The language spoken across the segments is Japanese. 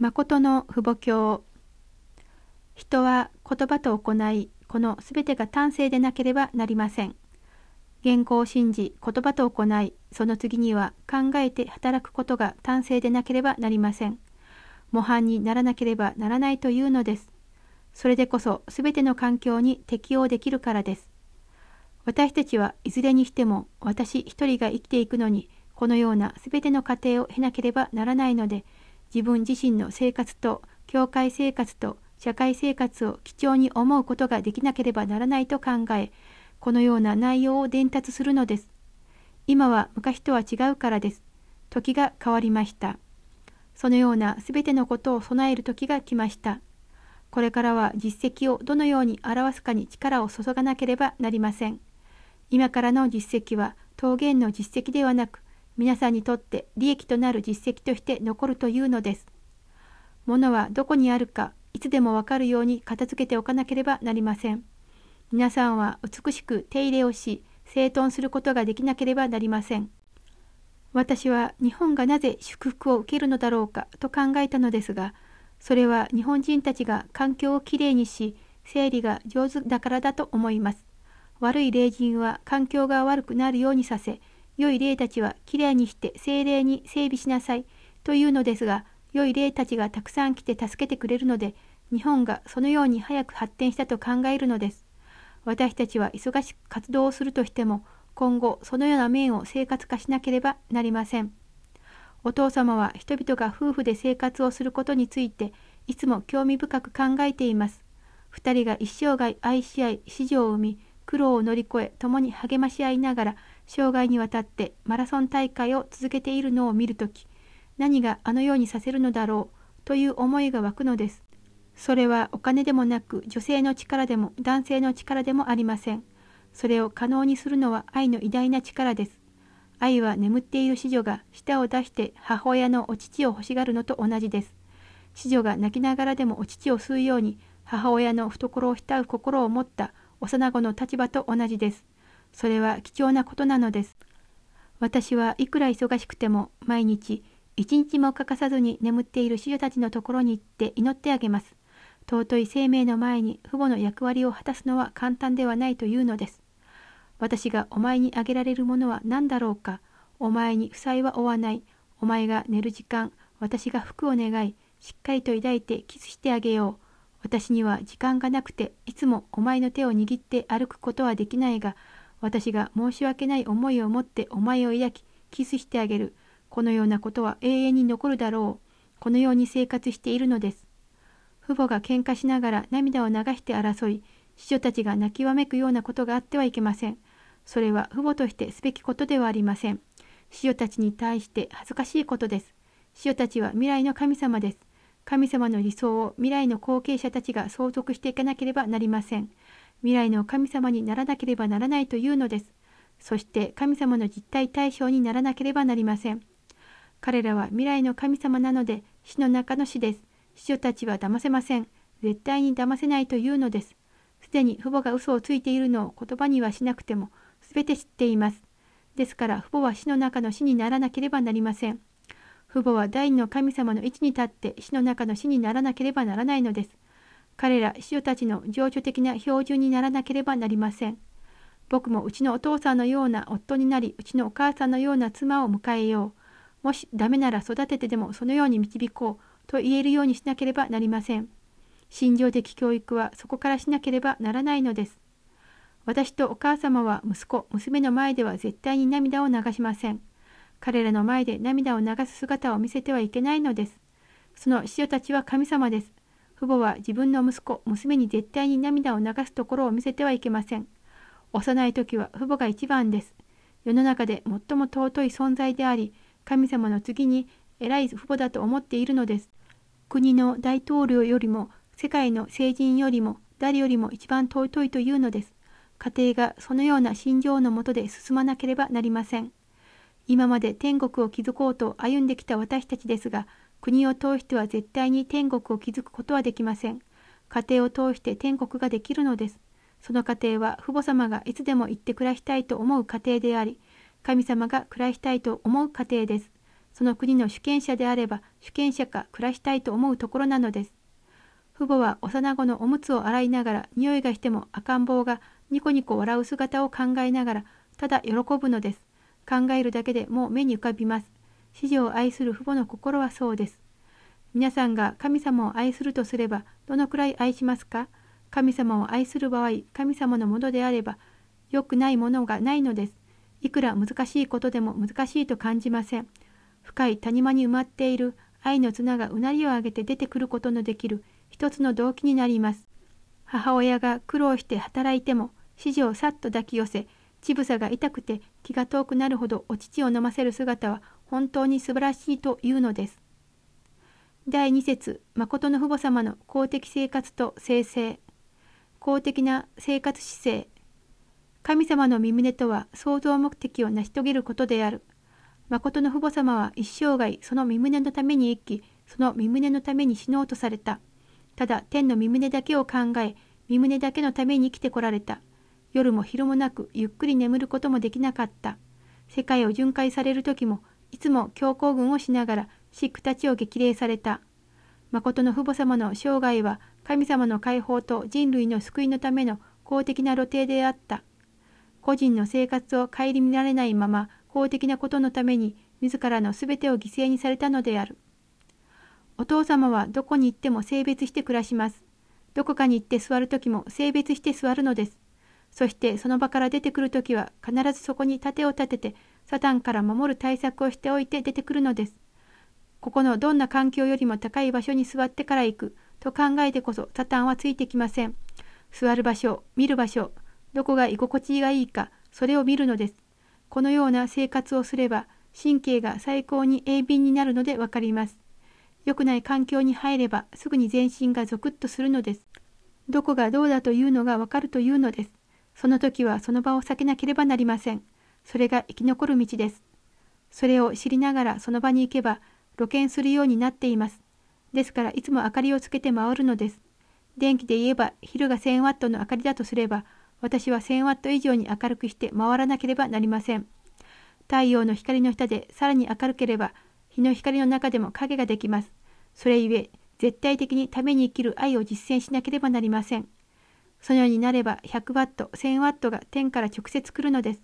誠の父母教。人は言葉と行いこのすべてが端正でなければなりません。言語を信じ言葉と行いその次には考えて働くことが端正でなければなりません。模範にならなければならないというのです。それでこそすべての環境に適応できるからです。私たちはいずれにしても私一人が生きていくのにこのようなすべての過程を経なければならないので自分自身の生活と教会生活と社会生活を貴重に思うことができなければならないと考えこのような内容を伝達するのです。今は昔とは違うからです。時が変わりました。そのようなすべてのことを備える時が来ました。これからは実績をどのように表すかに力を注がなければなりません。今からの実績は桃源の実績ではなく、皆さんにとって利益となる実績として残るというのです。物はどこにあるか、いつでもわかるように片付けておかなければなりません。皆さんは美しく手入れをし、整頓することができなければなりません。私は日本がなぜ祝福を受けるのだろうかと考えたのですが、それは日本人たちが環境をきれいにし、整理が上手だからだと思います。悪い霊人は環境が悪くなるようにさせ、良い霊たちはきれいにして精霊に整備しなさいというのですが、良い霊たちがたくさん来て助けてくれるので、日本がそのように早く発展したと考えるのです。私たちは忙しく活動をするとしても今後そのような面を生活化しなければなりません。お父様は人々が夫婦で生活をすることについていつも興味深く考えています。二人が一生涯愛し合い、子女を生み、苦労を乗り越え、共に励まし合いながら、生涯にわたってマラソン大会を続けているのを見るとき、何があのようにさせるのだろうという思いが湧くのです。それはお金でもなく女性の力でも男性の力でもありません。それを可能にするのは愛の偉大な力です。愛は眠っている子女が舌を出して母親のお乳を欲しがるのと同じです。子女が泣きながらでもお乳を吸うように母親の懐を浸う心を持った幼子の立場と同じです。それは貴重なことなのです。私はいくら忙しくても毎日一日も欠かさずに眠っている子女たちのところに行って祈ってあげます。尊い生命の前に父母の役割を果たすのは簡単ではないというのです。私がお前にあげられるものは何だろうか。お前に負債は負わない。お前が寝る時間、私が服を願い、しっかりと抱いてキスしてあげよう。私には時間がなくて、いつもお前の手を握って歩くことはできないが、私が申し訳ない思いを持ってお前を抱き、キスしてあげる。このようなことは永遠に残るだろう。このように生活しているのです。父母が喧嘩しながら涙を流して争い、子女たちが泣きわめくようなことがあってはいけません。それは父母としてすべきことではありません。子女たちに対して恥ずかしいことです。子女たちは未来の神様です。神様の理想を未来の後継者たちが相続していかなければなりません。未来の神様にならなければならないというのです。そして神様の実体対象にならなければなりません。彼らは未来の神様なので死の中の死です。子女たちは騙せません。絶対に騙せないというのです。すでに父母が嘘をついているのを言葉にはしなくても、すべて知っています。ですから父母は死の中の死にならなければなりません。父母は第二の神様の位置に立って死の中の死にならなければならないのです。彼ら子女たちの情緒的な標準にならなければなりません。僕もうちのお父さんのような夫になり、うちのお母さんのような妻を迎えよう。もしダメなら育ててでもそのように導こう。と言えるようにしなければなりません。心情的教育はそこからしなければならないのです。私とお母様は息子、娘の前では絶対に涙を流しません。彼らの前で涙を流す姿を見せてはいけないのです。その子女たちは神様です。父母は自分の息子、娘に絶対に涙を流すところを見せてはいけません。幼い時は父母が一番です。世の中で最も尊い存在であり、神様の次に偉い父母だと思っているのです。国の大統領よりも世界の聖人よりも誰よりも一番尊いというのです。家庭がそのような心情のもとで進まなければなりません。今まで天国を築こうと歩んできた私たちですが、国を通しては絶対に天国を築くことはできません。家庭を通して天国ができるのです。その家庭は父母様がいつでも行って暮らしたいと思う家庭であり、神様が暮らしたいと思う家庭です。その国の主権者であれば主権者か暮らしたいと思うところなのです。父母は幼子のおむつを洗いながら匂いがしても赤ん坊がニコニコ笑う姿を考えながらただ喜ぶのです。考えるだけでもう目に浮かびます。子女を愛する父母の心はそうです。皆さんが神様を愛するとすればどのくらい愛しますか？神様を愛する場合、神様のものであれば良くないものがないのです。いくら難しいことでも難しいと感じません。深い谷間に埋まっている愛の綱がうなりを上げて出てくることのできる一つの動機になります。母親が苦労して働いても、指示をさっと抱き寄せ、乳房が痛くて気が遠くなるほどお乳を飲ませる姿は本当に素晴らしいというのです。第2節誠の父母様の公的生活と生成公的な生活姿勢神様の身旨とは創造目的を成し遂げることである。誠の父母様は一生涯その身旨のために生き、その身旨のために死のうとされた。ただ天の身旨だけを考え、身旨だけのために生きてこられた。夜も昼もなくゆっくり眠ることもできなかった。世界を巡回される時も、いつも強行軍をしながら、シックたちを激励された。誠の父母様の生涯は、神様の解放と人類の救いのための公的な露呈であった。個人の生活を顧みられないまま、公的なことのために、自らのすべてを犠牲にされたのである。お父様はどこに行っても性別して暮らします。どこかに行って座るときも性別して座るのです。そしてその場から出てくるときは必ずそこに盾を立ててサタンから守る対策をしておいて出てくるのです。ここのどんな環境よりも高い場所に座ってから行くと考えてこそサタンはついてきません。座る場所、見る場所、どこが居心地がいいか、それを見るのです。このような生活をすれば神経が最高に鋭敏になるのでわかります。良くない環境に入ればすぐに全身がゾクッとするのです。どこがどうだというのがわかるというのです。その時はその場を避けなければなりません。それが生き残る道です。それを知りながらその場に行けば露見するようになっています。ですからいつも明かりをつけて回るのです。電気で言えば昼が1000ワットの明かりだとすれば私は1000ワット以上に明るくして回らなければなりません。太陽の光の下でさらに明るければ日の光の中でも影ができます。それゆえ、絶対的にために生きる愛を実践しなければなりません。そのようになれば100ワット、1000ワットが天から直接来るのです。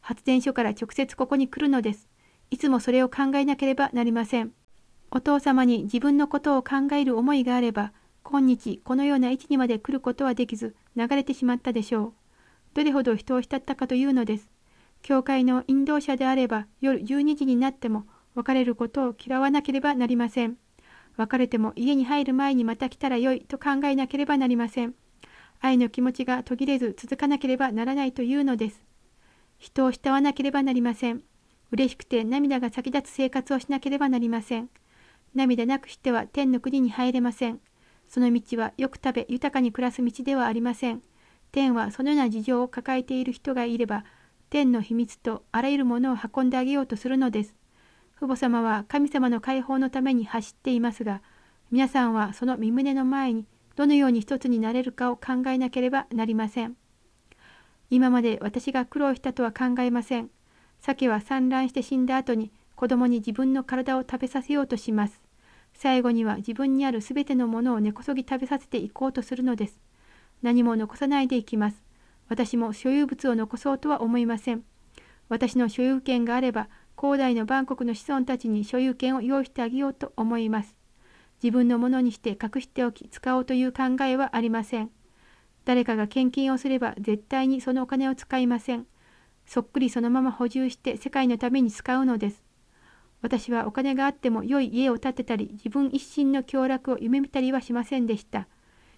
発電所から直接ここに来るのです。いつもそれを考えなければなりません。お父様に自分のことを考える思いがあれば、今日このような位置にまで来ることはできず、流れてしまったでしょう。どれほど人を浸ったかというのです。教会の引導者であれば、夜12時になっても、別れることを嫌わなければなりません。別れても家に入る前にまた来たらよいと考えなければなりません。愛の気持ちが途切れず続かなければならないというのです。人を慕わなければなりません。嬉しくて涙が先立つ生活をしなければなりません。涙なくしては天の国に入れません。その道はよく食べ豊かに暮らす道ではありません。天はそのような事情を抱えている人がいれば、天の秘密とあらゆるものを運んであげようとするのです。父母様は神様の解放のために走っていますが、皆さんはその身旨の前にどのように一つになれるかを考えなければなりません。今まで私が苦労したとは考えません。鮭は産卵して死んだ後に子供に自分の体を食べさせようとします。最後には自分にあるすべてのものを根こそぎ食べさせていこうとするのです。何も残さないでいきます。私も所有物を残そうとは思いません。私の所有権があれば広大のバンコクの子孫たちに所有権を用意してあげようと思います。自分のものにして隠しておき使おうという考えはありません。誰かが献金をすれば絶対にそのお金を使いません。そっくりそのまま補充して世界のために使うのです。私はお金があっても良い家を建てたり自分一心の享楽を夢見たりはしませんでした。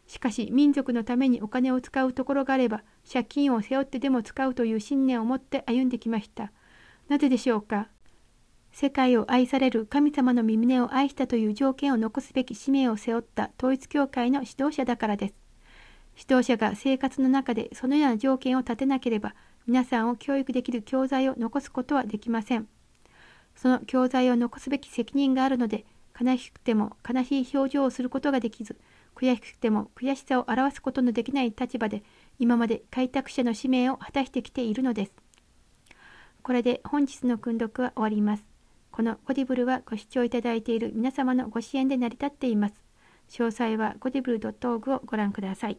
しかし民族のためにお金を使うところがあれば借金を背負ってでも使うという信念を持って歩んできました。なぜでしょうか？世界を愛される神様の身旨を愛したという条件を残すべき使命を背負った統一教会の指導者だからです。指導者が生活の中でそのような条件を立てなければ、皆さんを教育できる教材を残すことはできません。その教材を残すべき責任があるので、悲しくても悲しい表情をすることができず、悔しくても悔しさを表すことのできない立場で、今まで開拓者の使命を果たしてきているのです。これで本日の訓読は終わります。このゴディブルはご視聴いただいている皆様のご支援で成り立っています。詳細はゴディブル .org をご覧ください。